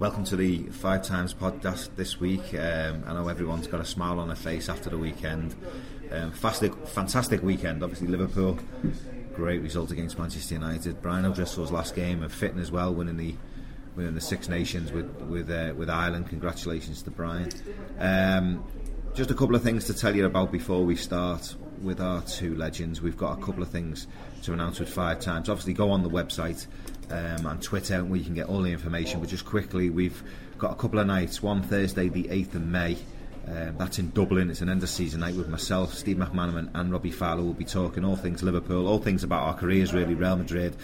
Welcome to the Five Times podcast this week. Um, I know everyone's got a smile on their face after the weekend. Um, fantastic, fantastic weekend. Obviously, Liverpool, great result against Manchester United. Brian O'Driscoll's last game of fitting as well, winning the winning the Six Nations with with uh, with Ireland. Congratulations to Brian. Um, just a couple of things to tell you about before we start with our two legends. We've got a couple of things to announce with Five Times. Obviously, go on the website um, and Twitter where you can get all the information. But just quickly, we've got a couple of nights. One Thursday, the 8th of May. Um, that's in Dublin. It's an end of season night with myself, Steve McManaman, and Robbie Fowler. We'll be talking all things Liverpool, all things about our careers, really, Real Madrid,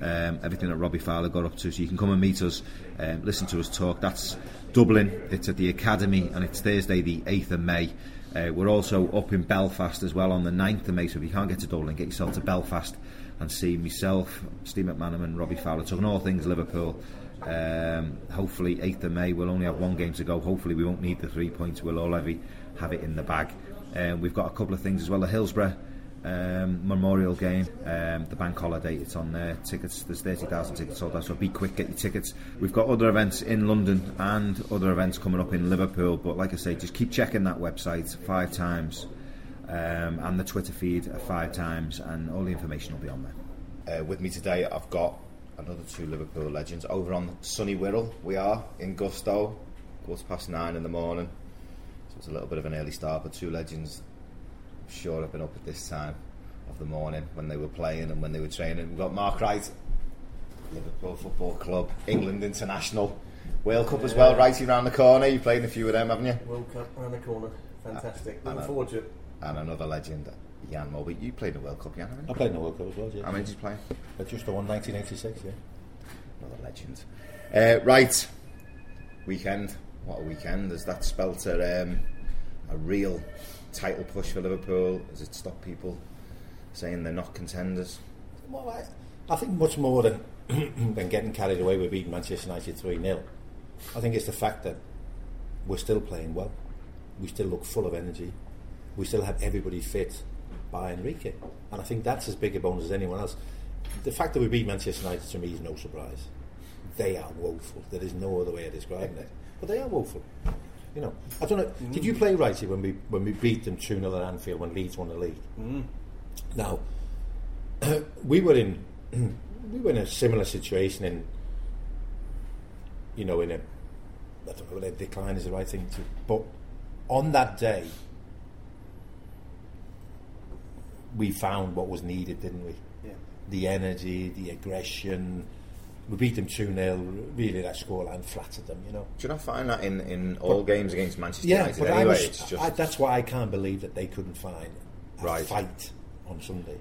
um, everything that Robbie Fowler got up to. So you can come and meet us, um, listen to us talk. That's Dublin. It's at the Academy, and it's Thursday, the 8th of May. Uh, we're also up in Belfast as well on the 9th of May. So if you can't get to Dublin, get yourself to Belfast and see myself, Steve McManaman, Robbie Fowler talking all things Liverpool. Um, hopefully, 8th of May, we'll only have one game to go. Hopefully, we won't need the three points. We'll all have it, have it in the bag. Um, we've got a couple of things as well. The Hillsborough um, Memorial game, um, the bank holiday, it's on there. Tickets, there's 30,000 tickets sold out, so be quick, get your tickets. We've got other events in London and other events coming up in Liverpool, but like I say, just keep checking that website five times um, and the Twitter feed five times, and all the information will be on there. Uh, with me today, I've got another two Liverpool legends over on sunny Wirral. We are in Gusto, quarter past nine in the morning, so it's a little bit of an early start. But two legends, I'm sure have been up at this time of the morning when they were playing and when they were training. We've got Mark Wright, Liverpool Football Club, England International. World Cup as well, righty around the corner. You've played in a few of them, haven't you? World Cup around the corner. Fantastic. Looking forward to it. And another legend, Jan Molby. You played in the World Cup, Jan, haven't I played in the World Cup as well, yeah. How many did you play? But just the one 1986, yeah. Another legend. Uh, right, weekend. What a weekend! Has that spelt a, um, a real title push for Liverpool? Has it stopped people saying they're not contenders? Well, I, I think much more than than getting carried away with beating Manchester United 3 0. I think it's the fact that we're still playing well. We still look full of energy. We still have everybody fit by Enrique. And I think that's as big a bonus as anyone else. The fact that we beat Manchester United to me is no surprise. They are woeful. There is no other way of describing it. But they are woeful. You know, I don't know. Did you play righty when we when we beat them 2 0 at Anfield when Leeds won the league? Mm. Now, we were in we were in a similar situation in you know in a I don't know whether decline is the right thing to but on that day we found what was needed didn't we Yeah. the energy the aggression we beat them 2-0 really that scoreline flattered them you know Do you not find that in, in all games against Manchester yeah, United but anyway? I was, it's just I, that's why I can't believe that they couldn't find a Right. fight on Sunday.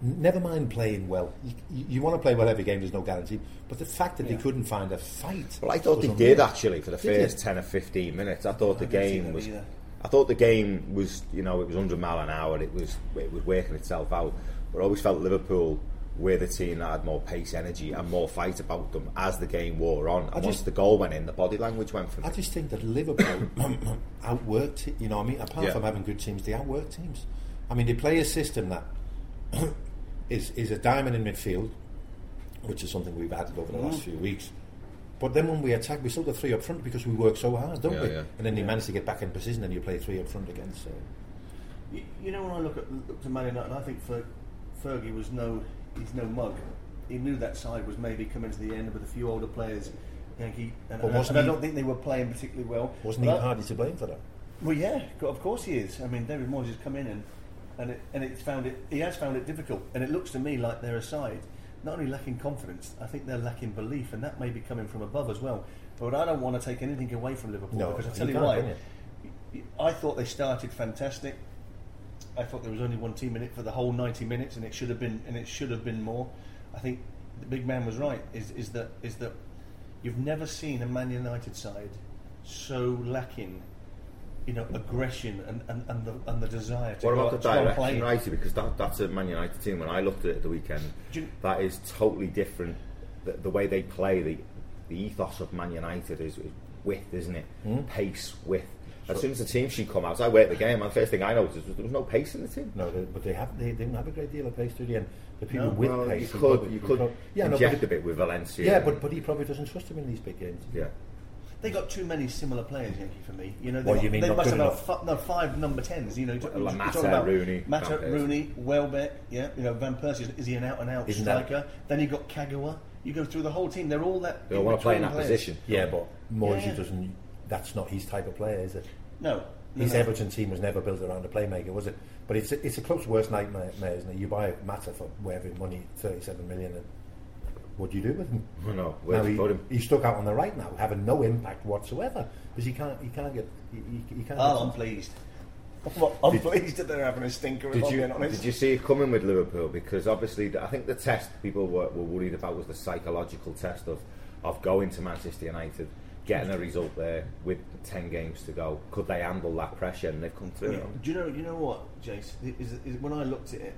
Never mind playing well. You, you, you want to play well every game. There's no guarantee. But the fact that they couldn't find a fight. Well, I thought they did actually for the Did you? first ten or fifteen minutes. I thought the game was. either. I thought the game was, you know, it was 100 mile an hour. It was, it was working itself out. But I always felt Liverpool were the team that had more pace, energy, and more fight about them as the game wore on. And I once just- the goal went in, the body language went from I just think that Liverpool outworked. it, You know, what I mean, apart Yeah. from having good teams, they outwork teams. I mean, they play a system that is is a diamond in midfield, which is something we've added over the last Mm. few weeks. But then when we attack, we still got three up front because we work so hard, don't Yeah, we? yeah. And then you manage to get back in position, and you play three up front again. So You, you know, when I look at look to Man United, I think Fer, Fergie was no, he's no mug. He knew that side was maybe coming to the end with a few older players. Yankee, and, But and, wasn't and I he- don't think they were playing particularly well. wasn't But he hardly to blame for that? Well, yeah, of course he is. I mean, David Moyes has come in and and it, and it's found it. He has found it difficult, and it looks to me like they're a side not only lacking confidence. I think they're lacking belief, and that may be coming from above as well. But I don't want to take anything away from Liverpool No, because I tell you, can't, why. I thought they started fantastic. I thought there was only one team in it for the whole 90 minutes, and it should have been and it should have been more. I think the big man was right. Is is that is that you've never seen a Man United side so lacking, you know, aggression and, and, and the and the desire to What about the and try and direction, righty? Because that, that's a Man United team. When I looked at it at the weekend, you- that is totally different. The, the way they play, the the ethos of Man United is, is width, isn't it? Hmm? Pace, width. As soon as the team sheet come out, I wait the game, and the first thing I noticed was there was no pace in the team. No, they, but they have they, they don't have a great deal of pace, do they? And the people No. with Well, pace, you could, probably- you could prob- yeah, no, inject but a bit with Valencia. yeah, but but he probably doesn't trust him in these big games. yeah. They got too many similar players, Yankee, for me. You know, they, What, got- you mean they not must good have enough? about fi- no, five number tens. You know, you're Like Mata, about Rooney, Mata, Van Rooney, Welbeck. Yeah, you know, Van Persie. Is he an out and out Isn't that- striker? Then you got Kagawa. You go through the whole team. They're all that. They all want to play in that in-between position. Yeah, but Moisey Yeah. doesn't. That's not his type of player, is it? No, no, His no. Everton team was never built around a playmaker, was it? But it's a, it's a club's worst nightmare, isn't it? You buy Mata for whatever money, thirty-seven million, and what do you do with him? I know. Where now do you he, put him? he's stuck out on the right now, having no impact whatsoever because he can't he can't get he, he, he can't. Oh, get I'm pleased. Well, I'm pleased that they're having a stinker. Did you, honest. did you see it coming with Liverpool? Because obviously, the- I think the test people were, were worried about was the psychological test of, of going to Manchester United, getting a result there with 10 games to go. Could they handle that pressure? And they've come through. Yeah. Do you know? Do You know what, Jace? Is, is, when I looked at it,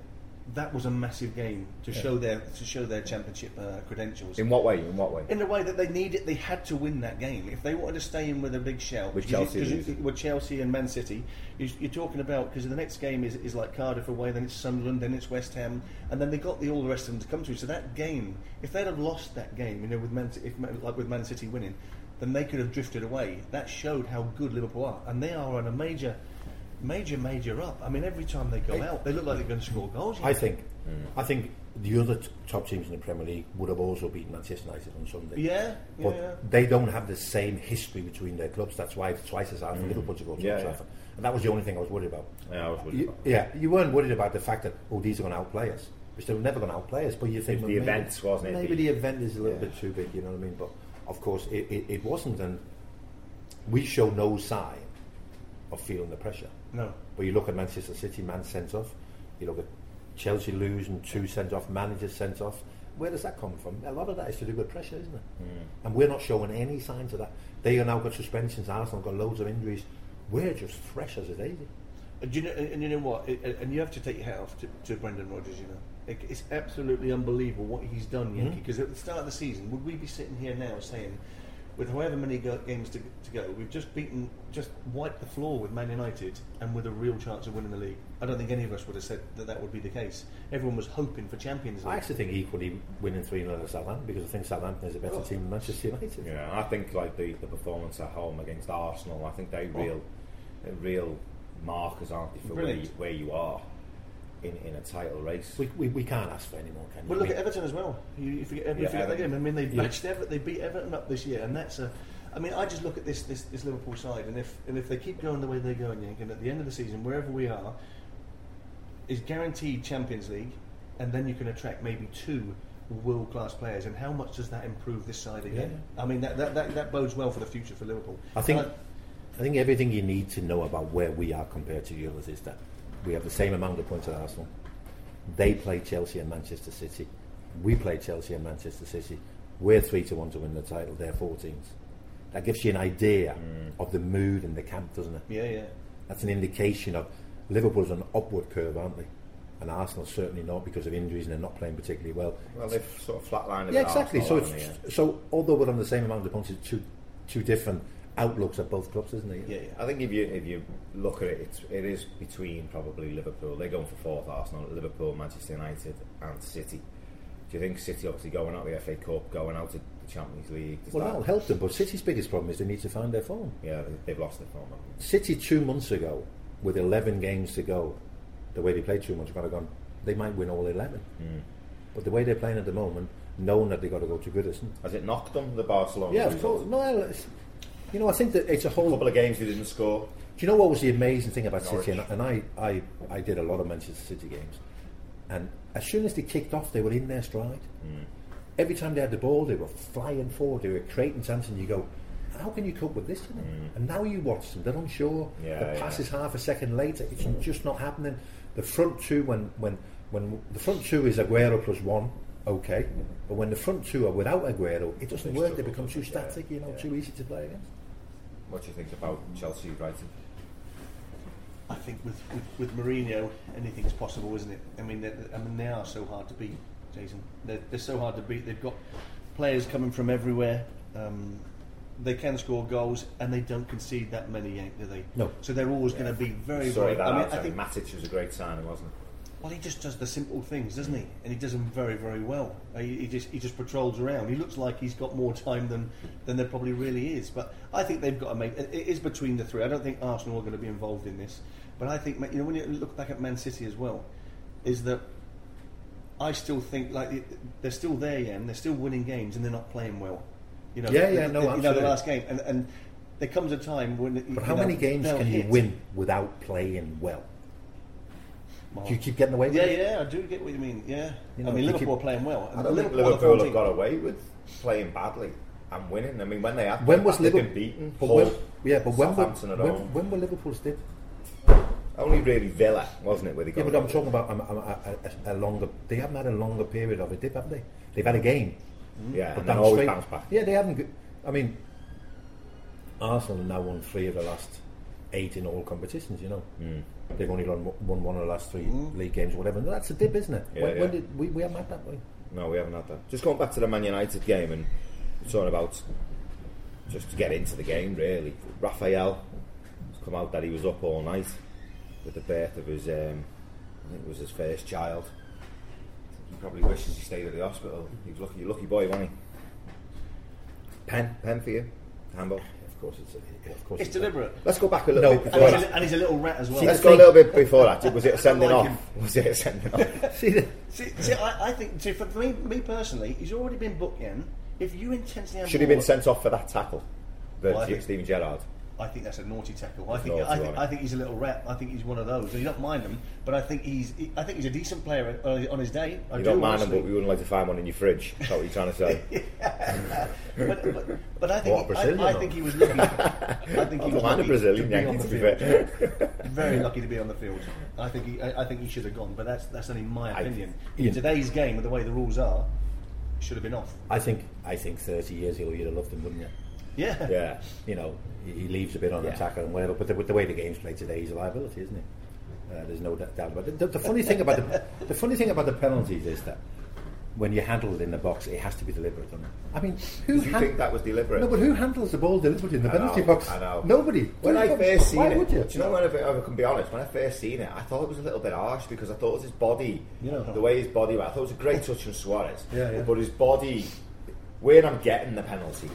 that was a massive game to show their to show their championship uh, credentials. In what way? In what way? in the way that they needed, they had to win that game. If they wanted to stay in with a big shout, With Chelsea you, you- with Chelsea and Man City, you, you're talking about because the next game is, is like Cardiff away, then it's Sunderland, then it's West Ham, and then they got the all the rest of them to come to. So that game, if they'd have lost that game, you know, with Man, if, like with Man City winning, then they could have drifted away. That showed how good Liverpool are, and they are on a major, major, major up. I mean, every time they go out, they look like they're going to score goals. I think I think the other t- top teams in the Premier League would have also beaten Manchester United on Sunday. Yeah, yeah, but yeah. they don't have the same history between their clubs. That's why it's twice as hard for mm. Liverpool to go to Yeah, Old yeah. Trafford. And that was the only thing I was worried about. Yeah, I was worried You, about yeah, you weren't worried about the fact that oh these are going to outplay us. Which they were never going to outplay us. But you think well, the maybe- event wasn't it, Maybe the- the event is a little Yeah. bit too big. You know what I mean? But of course it, it, it wasn't, and we show no sign of feeling the pressure. No. But you look at Manchester City, man sent off. You look at Chelsea losing, two sent off, managers sent off. Where does that come from? A lot of that is to do with pressure, isn't it? Hmm. And we're not showing any signs of that. They are now got suspensions. Arsenal got loads of injuries. We're just fresh as a daisy. Uh, and you know, and you know what? It, and you have to take your hat off to, to Brendan Rodgers. You know, it, it's absolutely unbelievable what he's done, Yankee. Hmm. Because at the start of the season, would we be sitting here now saying, with however many go- games to, to go, we've just beaten, just wiped the floor with Man United, and with a real chance of winning the league? I don't think any of us would have said that that would be the case. Everyone was hoping for Champions League. I actually think equally winning 3 0 at Southampton because I think Southampton is a better team than Manchester United. Yeah, I think like the, the performance at home against Arsenal, I think they real, they're real markers, aren't they, for where you, where you are in, in a title race. We, we, we can't ask for any more, can you? But look at Everton as well. You, you forget, you Yeah, forget that game. I mean, they Yeah. matched Everton. They beat Everton up this year, and that's a. I mean, I just look at this, this this Liverpool side, and if and if they keep going the way they're going, Yank, and at the end of the season, wherever we are, is guaranteed Champions League, and then you can attract maybe two world class players. And how much does that improve this side again? I mean, that, that, that, that bodes well for the future for Liverpool. I think And I think everything you need to know about where we are compared to the others is that we have the same amount of points as Arsenal. They play Chelsea and Manchester City. We play Chelsea and Manchester City. We're three to one to win the title. They're four teams. That gives you an idea mm. of the mood in the camp, doesn't it? yeah, yeah. That's an indication of Liverpool's on an upward curve, aren't they? And Arsenal certainly not because of injuries and they're not playing particularly well. Well, they've sort of flatlined. Yeah, exactly. So, so although we're on the same amount of points, it's two two different outlooks at both clubs, isn't it? Yeah, yeah. I think if you if you look at it, it's, it is between probably Liverpool. They're going for fourth. Arsenal, Liverpool, Manchester United, and City. Do you think City obviously going out the FA Cup, going out to the Champions League? Well, that- that'll help them, but City's biggest problem is they need to find their form. Yeah, they've lost their form. City two months ago, with 11 games to go, the way they played two months ago, have gone, they might win all 11. Hmm. But the way they're playing at the moment, knowing that they've got to go to Goodison. Has it knocked them the Barcelona? Yeah, of course. No, you know, I think that it's a A whole. couple of games they didn't score. Do you know what was the amazing thing about Norwich. City? And, and I, I, I did a lot of Manchester City games. And as soon as they kicked off, they were in their stride. Hmm. Every time they had the ball, they were flying forward. They were creating chances, and you go, how can you cope with this? Know? And now you watch them; they're unsure. Yeah, the pass yeah. is half a second later. It's just not happening. The front two, when when when the front two is Aguero plus one, okay. But when the front two are without Aguero, it doesn't work. They become too static, you know, too easy to play against. What do you think about Chelsea Brighton? I think with, with, with Mourinho, anything's possible, isn't it? I mean, I mean, they are so hard to beat, Jason. They're, they're so hard to beat. They've got players coming from everywhere. Um, they can score goals, and they don't concede that many, do they? No. So they're always going to be very, Sorry, very. that I mean. I think. Matic was a great signing, wasn't Well, he just does the simple things, doesn't he? And he does them very, very well. Uh, He, he just he just patrols around. He looks like he's got more time than than there probably really is. But I think they've got to make. It is between the three. I don't think Arsenal are going to be involved in this. But I think you know when you look back at Man City as well, is that I still think like they're still there, yeah, and they're still winning games, and they're not playing well. You know, Yeah, the- yeah, no, you know the last game, and, and there comes a time when. But how many games can you win without playing well? Do you keep getting away with Yeah, it? yeah, I do get what you mean. Yeah, You know, I mean Liverpool keep- are playing well. I don't Liverpool the Liverpool have got away with playing badly and winning. I mean, when they had When was Liverpool been beaten? But Hull, when, yeah, but when were, when, when were Liverpool's did? Only really Villa, wasn't it? Where they got Yeah, but I'm talking about um, um, a, a, a longer. They haven't had a longer period of a dip, have they? They've had a game, with- Yeah, but and always straight- bounce back. Yeah, they haven't. I mean, Arsenal have now won three of the last eight in all competitions. You know, Hmm. They've only won, won one of the last three league games or whatever. That's a dip, isn't it? Yeah, when, yeah. when did we, we haven't had that way? No, we haven't had that. Just going back to the Man United game and talking about just to get into the game, really. Raphael has come out that he was up all night with the birth of his, um, I think it was his first child. He probably wishes he stayed at the hospital. He was lucky, lucky boy, wasn't he? Pen, pen for you, handball. Of course, it's of course It's deliberate. Let's go back a little No, bit And before he's, a, and he's a little rat as well. See, Let's the go a little bit before that. Was it a sending like off? him. Was it a sending off? See, the, See, see I, I think see, for me, me personally, he's already been booked in. If you intentionally Should he have been sent off for that tackle? The Well, I Steven Gerrard. I think that's a naughty tackle. I think I think. I think he's a little rat. I think he's one of those. You don't mind him, but I think he's I think he's a decent player on his day. I You do don't mind him, but we wouldn't like to find one in your fridge. That's what you're trying to say. but, but, but I think I, I think he was lucky. I think he was a lucky Brazilian to be on Yankee, the to be field. fair. Very lucky to be on the field. I think he, I, I think he should have gone, but that's that's only my opinion. In today's game, with the way the rules are, should have been off. I think I think 30 years ago you'd have loved him, wouldn't you? Yeah. Yeah. you know, he leaves a bit on Yeah. attack and whatever. But the, with the way the game's played today, he's a liability, isn't he? Uh, there's no d- doubt about it. The, the funny thing about the, the funny thing about the penalties is that when you handle it in the box, it has to be deliberate. Doesn't it? I mean, who Do you think that was deliberate? No, but who handles the ball deliberately in the I penalty know, box? I know. Nobody. When I first seen why it, would you? do you know when I, I can be honest? When I first seen it, I thought it was a little bit harsh because I thought it was his body, Yeah. the way his body. I thought it was a great touch from Suarez, Yeah, yeah. but his body, where I'm getting the penalty,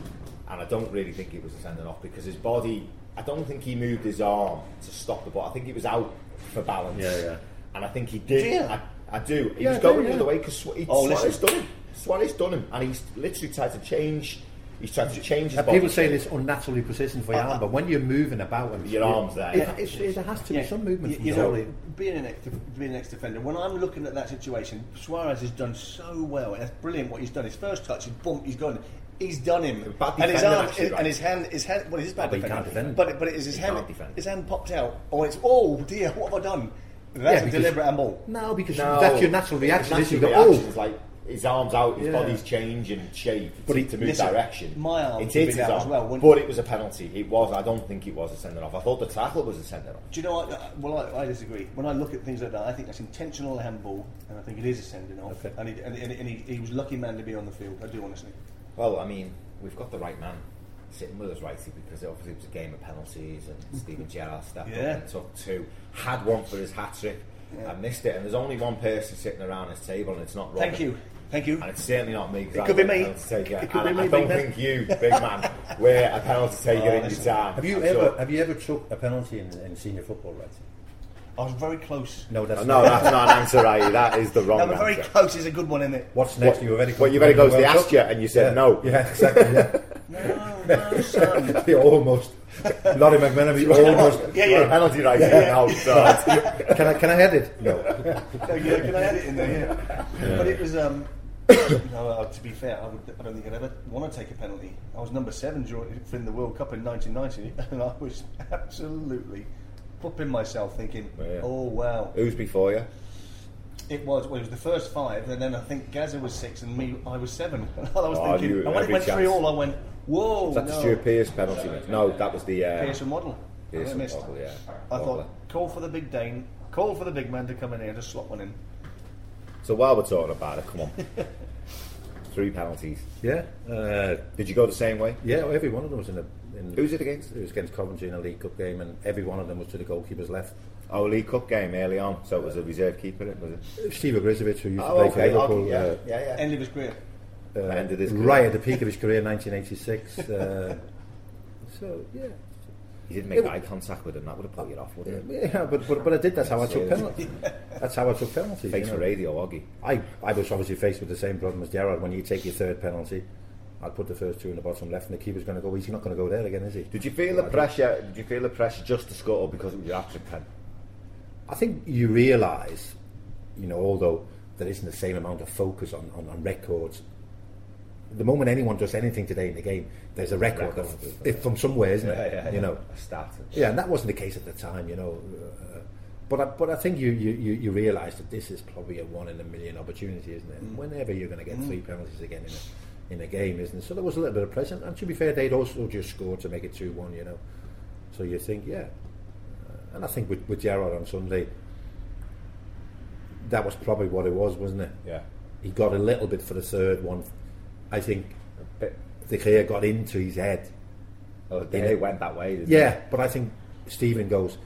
and I don't really think it was a sending off because his body. I don't think he moved his arm to stop the ball. I think he was out for balance. Yeah, yeah. And I think he did. Do you? I, I do. He Yeah, was I do, going the other way because Swa- he- Oh, Suarez listen. done him. Suarez done him, and he's literally tried to change. He's trying to change his And body. people say this unnaturally positioned for your arm, but when you're moving about and Your arm's there, it, yeah. it's- it has to Yeah, be some movement. You, from you know, body. being an ex being an ex defender, when I'm looking at that situation, Suarez has done so well. That's brilliant what he's done. His first touch, his bump, he's gone. He's done him. Bad and his arm, actually, right? and his hand, his hand. Well, it is bad but he defender, can't defend. But but it is his He hand. His hand popped out. Oh, it's oh dear, what have I done? That's Yeah, a because- deliberate handball. No, because No, that's your natural his reaction. is you natural go, reaction oh, is like his arms out, his Yeah. body's changing shape But to, he- to move listen, direction. my arm it could his down as well, but it? it was a penalty. It was. I don't think it was a sending off. I thought the tackle was a sending off. Do you know what? uh, Well, I, I disagree. When I look at things like that, I think that's intentional handball, and I think it is a sending off. Okay. And, he, and, and, and he, he was lucky man to be on the field. I do honestly. Well, I mean, we've got the right man sitting with us, righty, because obviously it was a game of penalties, and Steven Gerrard stepped Yeah. up and took two, had one for his hat trick, and missed it. And there's only one person sitting around his table, and it's not Robin. Thank you, thank you. And it's certainly not me. It could be me. taker. It could and be I me, don't big man. think you, big man, were a penalty taker Oh, in your time. have you I'm ever sure- have you ever took a penalty in, in senior football, right? I was very close. No, that's no, that's not an answer, right? That is the wrong No, but very answer. close is a good one, isn't it? What's next? you were very close. Well, you very to winning close. They asked you, and you said Yeah. no. Yeah, exactly. Yeah. No, no, son. They almost. Lawrie McMenemy almost. Yeah, yeah. Penalty right Yeah. now. So. Can I can I edit? No. Oh, yeah, can I add it in there? Yeah. But it was. Um, no, uh, to be fair, I, would, I don't think I'd ever want to take a penalty. I was number seven during in the World Cup in 1990, and I was absolutely popping myself, thinking, Yeah. "Oh wow." Who's before you? It was. Well, it was the first five, and then I think Gazza was six, and me, I was seven. And I was Oh, thinking, you- and when it every went three all, I went, "Whoa!" Was that the. Stuart Pearce penalty? miss? No, that was the uh, Pearson Waddle. Pearson I missed. Waddle, yeah. I Waddle. thought, call for the big Dane, call for the big man to come in here to slot one in. So while we're talking about it, come on. Three penalties. Yeah, uh, Did you go the same way? yeah. Every one of them was in a. In Who's it against? It was against Coventry in a League Cup game, and every one of them was to the goalkeeper's left. Oh, League Cup game early on, so it was a reserve keeper, it was it? Steve Ogrizovic, who used to Oh, play okay, for Liverpool, okay, yeah, uh, yeah, yeah. End of his career. uh, Ended his career. right at the peak of his career, 1986. Uh, so yeah, He didn't make eye contact with him. That would have put you off, wouldn't it? yeah, but, but but I did. That's how I took penalties. That's how I took penalties. Thanks you for radio, Oggy. I, I was obviously faced with the same problem as Gerrard. When you take your third penalty, I'd put the first two in the bottom left, and the keeper's going to go. He's not going to go there again, is he? Did you feel the pressure? Did you feel the pressure just to score because it was your hat-trick pen? I think you realise, you know, although there isn't the same amount of focus on, on, on records, the moment anyone does anything today in the game, there's a record, Record, of, if from somewhere, isn't it? yeah, You yeah. know, a yeah, and that wasn't the case at the time, you know. Uh, but I, but I think you, you, you, realise that this is probably a one in a million opportunity, isn't it? Whenever you're going to get three penalties again in a, in a game, isn't it? So there was a little bit of pressure. And to be fair, they'd also just scored to make it 2 1, you know. So you think, yeah. Uh, and I think with, with Gerrard on Sunday, that was probably what it was, wasn't it? Yeah. He got a little bit for the third one. I think the clear got into his head. Oh, they, they went that way. Didn't Yeah, but I think Steven goes,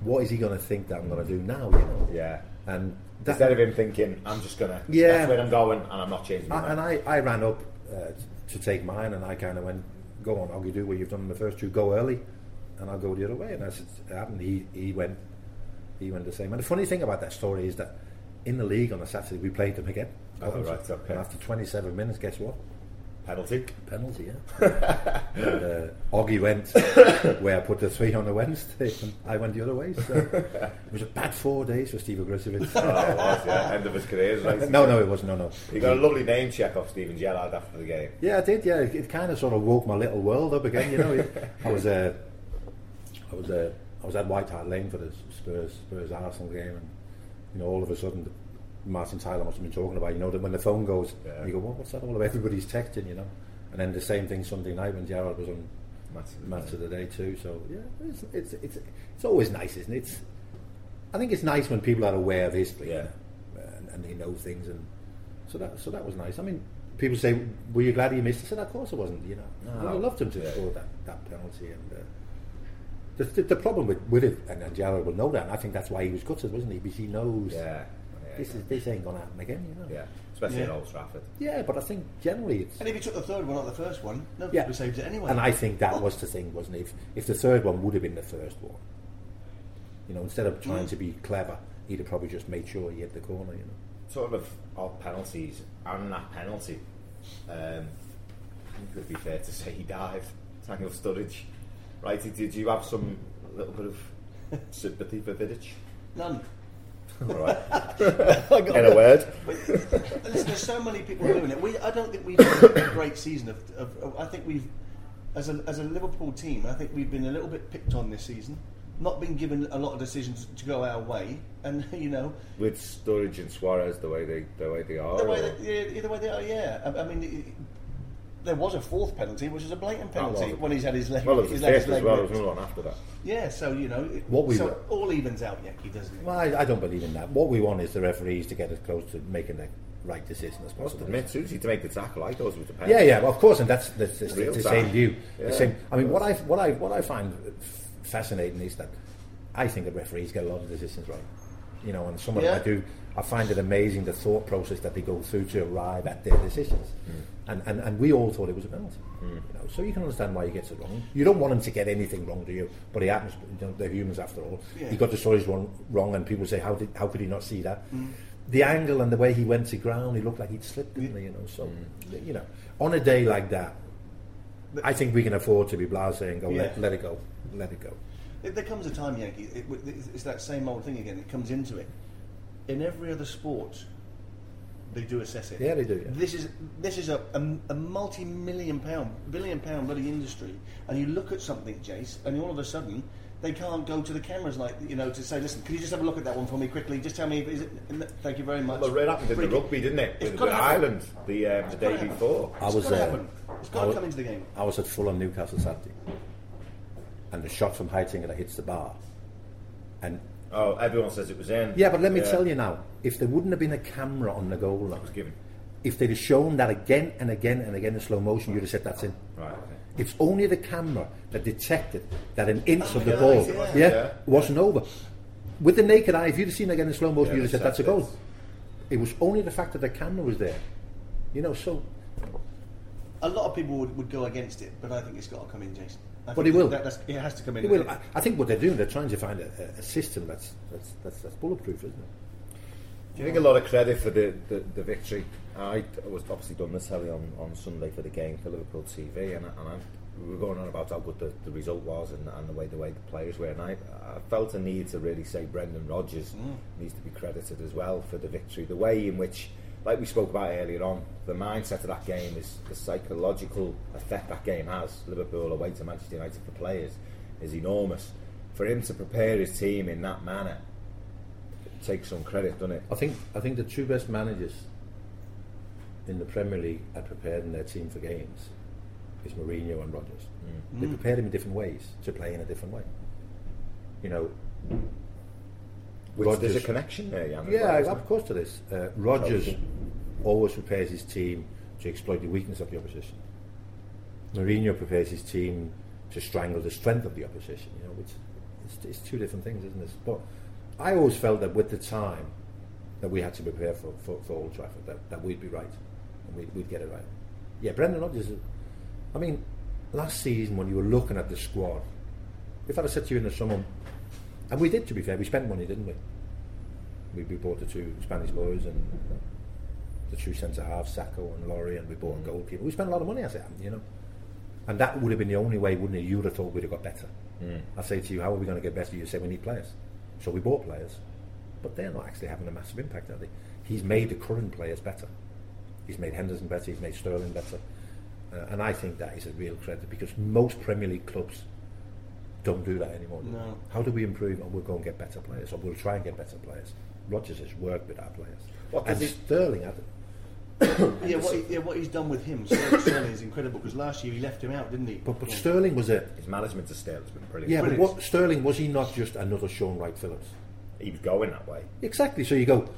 what is he going to think that I'm going to do now? You know. Yeah. and that, Instead of him thinking, I'm just gonna. Yeah. That's where I'm going, and I'm not changing. I, mind." and I, I ran up uh, to take mine, and I kind of went, "Go on, Oggy, do what you've done in the first two. Go early, and I'll go the other way." And as it happened, he, he went he went the same. And the funny thing about that story is that in the league on a Saturday we played them again. Oh, right, okay. And after 27 minutes, guess what? Penalty. Penalty, yeah. and, uh, Oggy went where I put the three on the Wednesday, and I went the other way. So it was a bad four days for Steve Ogrizovic. Oh, it was, yeah. End of his career. Right? no, no, it wasn't. No, no. He got a lovely name check off Steven Gerrard after the game. Yeah, I did. Yeah, it, it kind of sort of woke my little world up again. You know, I was uh, I was uh, I was at White Hart Lane for the Spurs Spurs Arsenal game, and you know, all of a sudden, the, Martin Tyler must have been talking about. You know, that when the phone goes, Yeah. you go, what, "What's that all about?" Everybody's texting. You know, and then the same thing Sunday night when Gerrard was on Match of the match day. of the day too. So yeah, it's it's it's, it's always nice, isn't it? It's, I think it's nice when people are aware of history, Yeah. and, and they know things, and so that so that was nice. I mean, people say, "Were you glad he missed?" I said, "Of course I wasn't." You know, No. I loved him to Yeah. score that, that penalty. And uh, the, the, the problem with, with it, and, and Gerrard will know that, I think that's why he was gutted, wasn't he? Because he knows Yeah. Yeah this is this ain't going to happen again. You know. Yeah. Especially at Yeah. Old Trafford. Yeah, but I think generally it's And if he took the third one, not the first one, nobody Yeah. would have saved it anyway. And I think that was the thing, wasn't it? If, if the third one would have been the first one, you know, instead of trying Mm. to be clever, he'd have probably just made sure he hit the corner, you know. Sort of of penalties and that penalty. Um, I think it would be fair to say he dived. Daniel Sturridge. Right, did you have some little bit of sympathy for Vidic? None. All right. In a word. Listen, there's so many people doing it. We, I don't think we've had a great season. Of, of, of- I think we've, as a, as a Liverpool team, I think we've been a little bit picked on this season. Not been given a lot of decisions to go our way, and you know With Sturridge and Suarez the way they the way they are. the way or- that, yeah, the way they are. Yeah, I, I mean, it, there was a fourth penalty, which was a blatant oh, penalty a- when he's had his leg. well, it was he's the had as well. There ripped. was another one after that. Yeah, so you know, it- What we so were- all evens out, Yankee, doesn't it? Well, I, I don't believe in that. What we want is the referees to get as close to making the right decision as I must possible. admit, Susie to make the tackle, I thought it was the penalty. Yeah, yeah, well, of course, and that's, that's, that's Real the same view. Yeah. The same. I mean, what I what I what I find fascinating is that I think the referees get a lot of decisions right. You know, and some of them Yeah. I do. I find it amazing the thought process that they go through to arrive at their decisions. Mm. And, and and we all thought it was a penalty. You know, so you can understand why he gets it wrong. You don't want him to get anything wrong, do you? But he happens. You know, they're humans after all. Yeah. He got the stories wrong, wrong, and people say, "How did? How could he not see that?" Mm. The angle and the way he went to ground, he looked like he'd slipped, didn't he? You know, so Mm. you know, on a day like that, I think we can afford to be blasé and go, Yeah. let, let it go, let it go. There comes a time, Yankee. It, it's- it's that same old thing again. It comes into it. In every other sport, they do assess it. Yeah, they do, yeah. This is this is a, a, a multi-million pound, billion pound bloody industry, and you look at something, Jace, and all of a sudden they can't go to the cameras like you know to say, listen, can you just have a look at that one for me quickly? Just tell me, is it? Thank you very much. Well, it happened in the rugby, didn't it? It's With, gotta with. Ireland the, um, the day happen. before. I It's was gotta there. happen. It's I got to was- come into the game. I was at Fulham Newcastle Saturday, and the shot from Heitinga that hits the bar, and Oh, everyone says it was in. yeah, but let me Yeah. tell you now, if there wouldn't have been a camera on the goal line, It was given. if they'd have shown that again and again and again in slow motion, you'd have said that's in. Right, okay. It's only the camera that detected that an inch of the yeah, ball, yeah. yeah, Yeah. wasn't over. With the naked eye, if you'd have seen it again in slow motion, Yeah, you'd have said they that's a goal. It was only the fact that the camera was there, you know. So A lot of people would, would go against it, but I think it's got to come in, Jason. I But it will. That, that's, it has to come in. It will. I, I think what they're doing, they're trying to find a, a, a system that's, that's that's that's bulletproof, isn't it? Do you think a lot of credit for the, the, the victory? I was obviously done this Harry on, on Sunday for the game for Liverpool TV, and, I- and I, we were going on about how good the, the result was and, and the way the way the players were. And I, I felt a need to really say Brendan Rodgers mm. needs to be credited as well for the victory. The way in which, like we spoke about earlier on, the mindset of that game is the psychological effect that game has. Liverpool away to Manchester United for players is enormous. For him to prepare his team in that manner takes some credit, doesn't it? I think I think the two best managers in the Premier League are preparing their team for games is Mourinho and Rodgers. Mm. They prepare them in different ways to play in a different way. You know, Which there's a connection there, Jan. Yeah, well, of course there is. Uh, Rodgers always prepares his team to exploit the weakness of the opposition. Mourinho prepares his team to strangle the strength of the opposition. You know, it's, it's, it's two different things, isn't it? But I always felt that with the time that we had to prepare for, for, for Old Trafford, that, that we'd be right and we'd, we'd get it right. Yeah, Brendan Rodgers. I mean, last season when you were looking at the squad, if I'd have said to you in the summer, and we did, to be fair, we spent money, didn't we? we, we bought the two Spanish boys and the two centre halves, Sakho and Laurie, and we bought a goalkeeper. We spent a lot of money, I said, you know. And that would have been the only way, wouldn't it? You would have thought we'd have got better. I say to you, how are we going to get better? You say we need players. So we bought players, but they're not actually having a massive impact, are they? He's made the current players better. He's made Henderson better. He's made Sterling better. Uh, and I think that is a real credit because most Premier League clubs don't do that anymore. do? No. How do we improve? And we'll go and get better players, or we'll try and get better players. Rodgers has worked with our players. What does and he- Sterling had Yeah, what, he, yeah, what he's done with him, Sterling Sterling is incredible because last year he left him out, didn't he? But, but Yeah. Sterling was a His management of Stale has been brilliant. yeah. But what Sterling was he not just another Shaun Wright Phillips? He was going that way. Exactly. So you go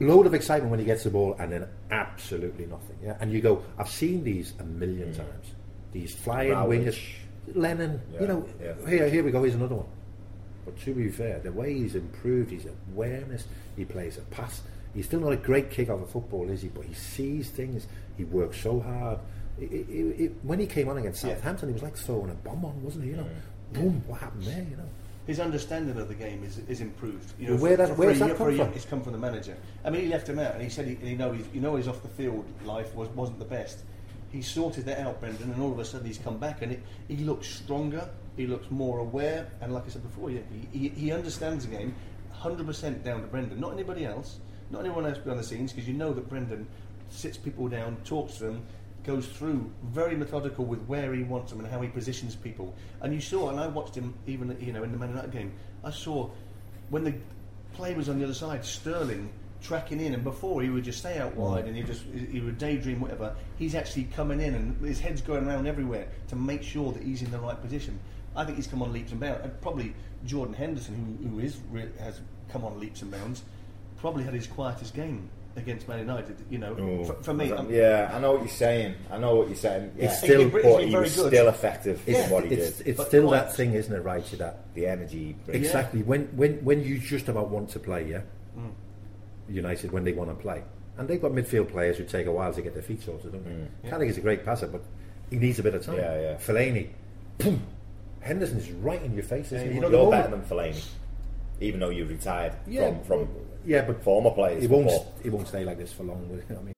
load of excitement when he gets the ball, and then absolutely nothing. Yeah, and you go. I've seen these a million mm. times. These flying Rowling. wingers, Lennon. Yeah, You know, yeah. here here we go. Here's another one. But to be fair, the way he's improved, his awareness, he plays a pass. He's still not a great kick of a football, is he? But he sees things. He works so hard. It, it, it, it- when he came on against Yeah. Southampton, he was like throwing a bomb on, wasn't he? You know, boom, what happened there? You know. his understanding of the game is, is improved. You Well, know, where for- does- where's a that year- come for a year, from? It's come from the manager. I mean, he left him out, and he said, he, and he know he's, you know, his off the field life was wasn't the best. He sorted that out, Brendan, and all of a sudden he's come back, and it, he looks stronger. He looks more aware, and like I said before, he, he understands the game. 100% down to Brendan, not anybody else, not anyone else behind the scenes, because you know that Brendan sits people down, talks to them, goes through very methodical with where he wants them and how he positions people. And you saw, and I watched him even you know in the Man United game. I saw when the play was on the other side, Sterling tracking in, and before he would just stay out wide mm. and he just he would daydream whatever. He's actually coming in and his head's going around everywhere to make sure that he's in the right position. I think he's come on leaps and bounds. And probably Jordan Henderson, who, who is has come on leaps and bounds, probably had his quietest game against Man United. You know, Oh, for, for me, I'm- um, yeah, I know what you're saying. I know what you're saying. Yeah. It's still- He's he was good. still effective in It's, what he it's, did. it's But still quiet. that thing, isn't it, right? To that the energy. brings. Exactly. When when when you just about want to play, yeah. Mm. United when they want to play, and they've got midfield players who take a while to get their feet sorted, don't they? Carrick is a great passer, but he needs a bit of time. Mm. Yeah, yeah. Fellaini, boom. Henderson is right in your face, isn't he? you know you're better than Fellaini, even though you retired Yeah, from, from yeah, but former players. He won't. before. He won't stay like this for long. Will he? I mean,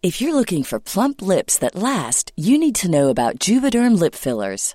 If you're looking for plump lips that last, you need to know about Juvederm lip fillers.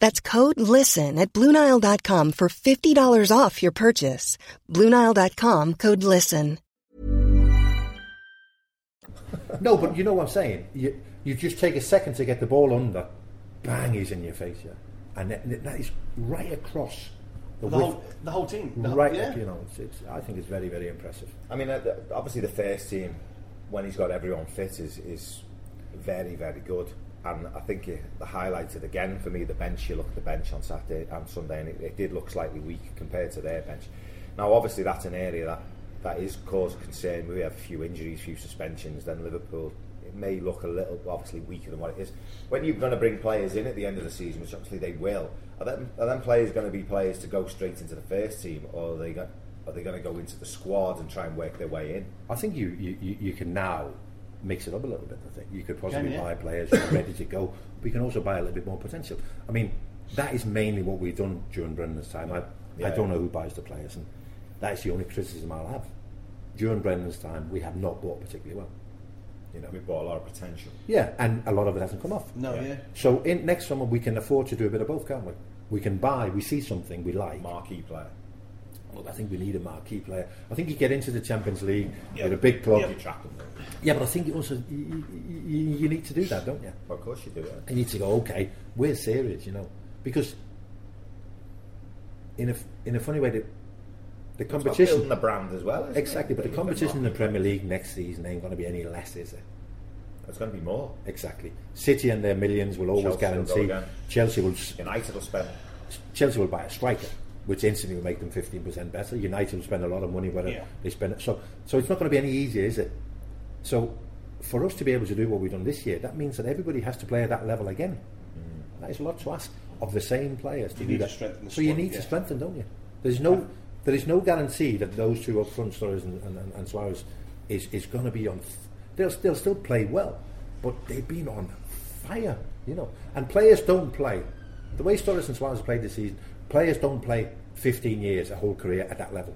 That's code LISTEN at Bluenile.com for $50 off your purchase. Bluenile.com code LISTEN. No, but you know what I'm saying. You you just take a second to get the ball under, bang, he's in your face, yeah, and that, that is right across the, The width, whole, the whole team. The whole- right. yeah. You know, it's, it's, I think it's very very impressive. I mean, uh, obviously the first team, when he's got everyone fit, is is very very good. And I think it, the highlighted again for me the bench. You look at the bench on Saturday and Sunday, and it, it did look slightly weak compared to their bench. Now, obviously, that's an area that that is cause concern. We have a few injuries, few suspensions. Then Liverpool, it may look a little obviously weaker than what it is. When you're going to bring players in at the end of the season, which obviously they will, are them, are them players going to be players to go straight into the first team, or are they go, are they going to go into the squad and try and work their way in? I think you, you you can now mix it up a little bit. I think you could possibly Can you? buy players ready to go. We can also buy a little bit more potential. I mean, that is mainly what we've done during Brendan's time. I, I don't know who buys the players, and that is the only criticism I'll have. During Brendan's time, we have not bought particularly well. You know, we bought a lot of potential. yeah, and a lot of it hasn't come off. No, yeah. So in next summer we can afford to do a bit of both, can't we? We can buy. We see something we like. Marquee player. Well, I think we need a marquee player. I think you get into the Champions League Yeah. with a big club. Them. Yeah, but I think you also you, you, you need to do that, don't you? Of course you do it. You need to go, okay, we're serious, you know, because in a in a funny way, the, the competition building the brand as well. isn't exactly, it? but the competition in the Premier League next season ain't going to be any less, is it? It's going to be more. Exactly. City and their millions will always Chelsea guarantee. again. Chelsea will United will spend. Chelsea will buy a striker, which instantly will make them fifteen percent better. United will spend a lot of money, whether Yeah. they spend it. So, so it's not going to be any easier, is it? So, for us to be able to do what we've done this year, that means that everybody has to play at that level again. Mm. That is a lot to ask of the same players to You do need to that. strengthen the so you need yeah. to strengthen, don't you? There's no, there is no guarantee that those two up front, Suarez and, and, and, and Suarez, is, is going to be on. They'll, they'll still play well, but they've been on fire, you know. And players don't play the way Suarez and Suarez played this season. Players don't play 15 years, a whole career at that level.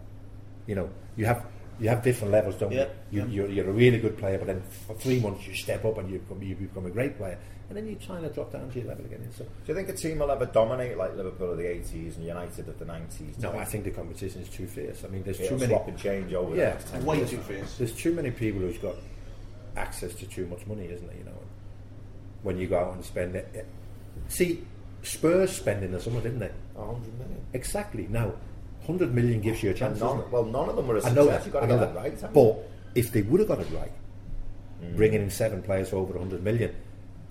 You know, you have you have different levels, don't Yeah, you? you yeah. you're, you're a really good player, but then for three months you step up and you become, you become a great player, and then you're trying to drop down to your level again. So, Do you think a team will ever dominate like Liverpool of the 80s and United of the 90s? No, I think the competition is too fierce. I mean, there's it'll too many. swap and change over the Yeah, next Way years? too fierce. There's too many people who's got access to too much money, isn't there? You know, when you go out and spend it. See, Spurs spending the summer, didn't they? 100 million. Exactly. Now, 100 million gives you a chance. None, well, none of them were a I success. You've got I to know get that. that right. haven't you? but if they would have got it right, mm. bringing in seven players for over 100 million,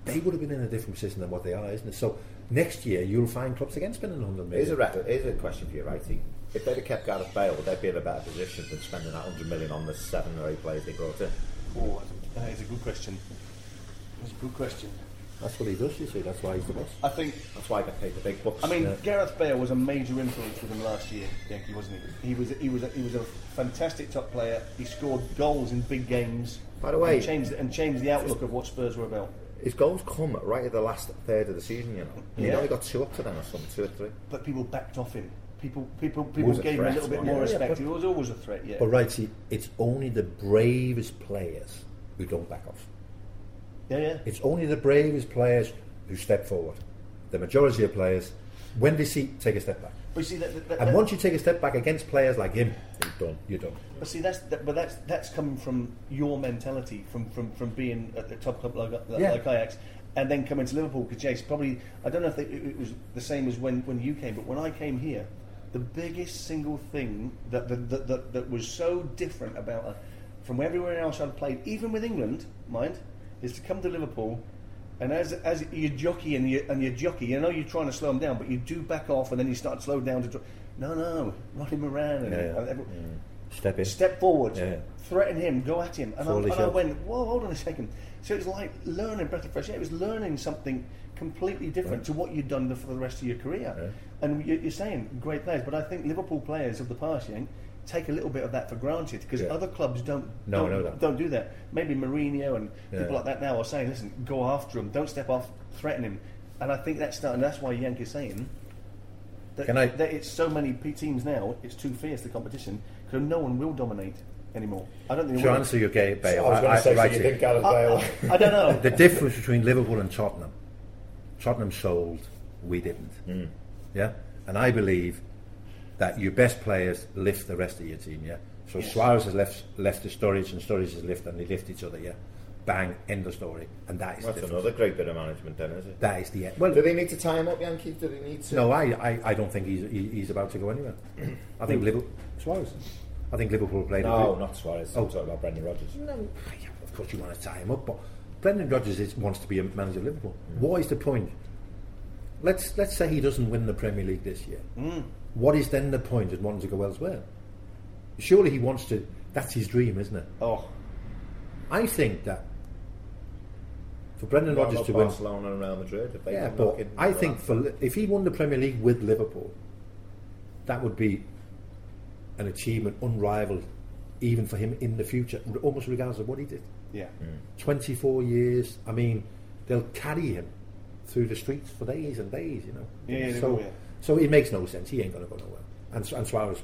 they would have been in a different position than what they are, isn't it? So next year you'll find clubs again spending 100 million. Here's a, record, here's a question for you, Righty. If they'd have kept Gareth Bale, would they be in a better position than spending that 100 million on the seven or eight players they brought in? Oh, that is a good question. That's a good question. That's what he does, you see. That's why he's the boss. I think. That's why I get paid the big bucks. I mean, Yeah. Gareth Bale was a major influence with him last year, Yankee, wasn't he? He was. He was. A, he was a fantastic top player. He scored goals in big games. By the way- and changed and changed the outlook of what Spurs were about. his goals come right at the last third of the season, you know. He Yeah. only got two up to them or something, two or three. But people backed off him. people people people gave him a little bit more he? Yeah, respect. but- he was always a threat. Yeah. But right, see, it's only the bravest players who don't back off. Yeah, yeah. It's only the bravest players who step forward. The majority of players, when they see, take a step back. But you see that, that, that And once you take a step back against players like him, you're done. You're done. But see, that's that, but that's that's coming from your mentality, from from, from being at the top club like, like, Yeah. like Ajax, and then coming to Liverpool. Because Jace, probably I don't know if it, it was the same as when, when you came, but when I came here, the biggest single thing that that, that, that, that was so different about uh, from everywhere else I'd played, even with England, mind, is to come to Liverpool. And as as you jockey and you and you jockey, you know you're trying to slow him down, but you do back off, and then you start to slow down to. No, no, run him around and, Yeah, yeah. and every- Step in. step forward, Yeah. threaten him, go at him. And, I, and I went, whoa, hold on a second. So it's like learning breath of fresh air. It was learning something completely different to what you'd done for the rest of your career. And you- you're saying great players, but I think Liverpool players of the past, Yang, take a little bit of that for granted because Yeah. other clubs don't No, don't, no, no. don't do that. Maybe Mourinho and Yeah. people like that now are saying, listen, go after him, don't step off, threaten him. And I think that's not, and That's why Yank is saying that, Can I- that it's so many P teams now. It's too fierce the competition because no one will dominate anymore. I don't think. To they will. answer your gay Bale, I was going to say, so you here. think Gareth I, Bale? I, I don't know. the difference between Liverpool and Tottenham, Tottenham sold, we didn't. Hmm. Yeah, and I believe that your best players lift the rest of your team. Yeah, so Suarez has left left the Sturridge and Sturridge has lifted, and they lift each other. Yeah, bang, end of story, and that is That's the another great bit of management, then, is it? That is the end. Well, Do they need to tie him up, Yankees? Do they need to? no, I, I, I don't think he's he, he's about to go anywhere. I think Liverpool Suarez. I think Liverpool played. a No, good- not Suarez. Oh. I'm talking about Brendan Rodgers. No, yeah, of course you want to tie him up, but Brendan Rodgers is, wants to be a manager of Liverpool. Mm. What is the point? Let's let's say he doesn't win the Premier League this year. Mm. What is then the point in wanting to go elsewhere? Surely he wants to. That's his dream, isn't it? Oh, I think that for Brendan What Rodgers about to win, Barcelona and Real Madrid. If they yeah, come but I think for if he won the Premier League with Liverpool, that would be an achievement unrivaled, even for him in the future, almost regardless of what he did. yeah. Hmm. 24 years. I mean, they'll carry him through the streets for days and days, you know. Yeah, yeah, they so, will, yeah. So it makes no sense. He ain't going to go nowhere. And, and Suarez,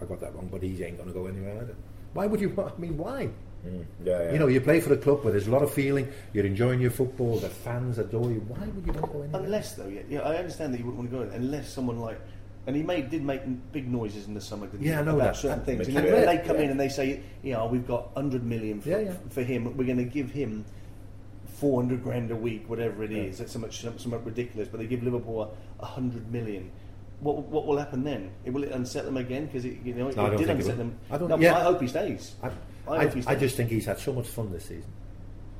I got that wrong, but he ain't going to go anywhere either. Why would you? I mean, why? Mm, yeah, yeah. You know, you play for the club where there's a lot of feeling. You're enjoying your football. The fans adore you. Why would you want to go anywhere? Unless though, yeah, yeah, I understand that you wouldn't want to go in. Unless someone like, and he made did make big noises in the summer. Didn't Yeah, he, I know about that. certain things. And then they come in and they say, yeah, we've got hundred million for, Yeah, yeah. for him. We're going to give him. 400 grand a week, whatever it is, that's so much, somewhat ridiculous. But they give Liverpool a, a hundred million. What, what will happen then? It will it unset them again because you know, it, No, I don't did think it unset them. I don't- no, yeah. I hope he stays. I, I I, hope he I just think he's had so much fun this season,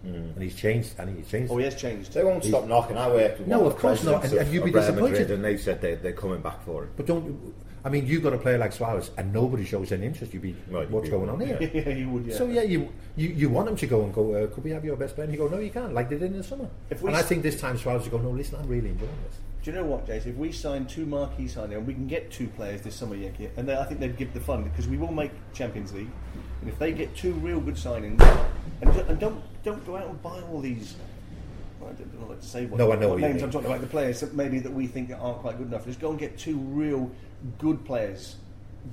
mm. and he's changed. And he's changed. Oh, he has changed. They won't stop knocking. I worked with No, of course not, presidents and- and you'd be disappointed. Madrid, and they said they, they're coming back for it. But don't. I mean, you've got a player like Suarez, and nobody shows any interest. You'd be, Well, what's going on here? yeah, he would. Yeah. So yeah, you, you you want him to go and go. Uh, could we have your best player? And you go, no, you can't. Like they did in the summer. And I think this time Suarez will go, no, listen, I'm really enjoying this. Do you know what, Jason? If we sign two marquee signings, and we can get two players this summer, Yankee, and then I think they'd give the fun because we will make Champions League, and if they get two real good signings, and, and don't don't go out and buy all these. Well, I don't know what to say. What, No, I know what what names mean. I'm talking about. The players that maybe that we think aren't quite good enough. Just go and get two real good players.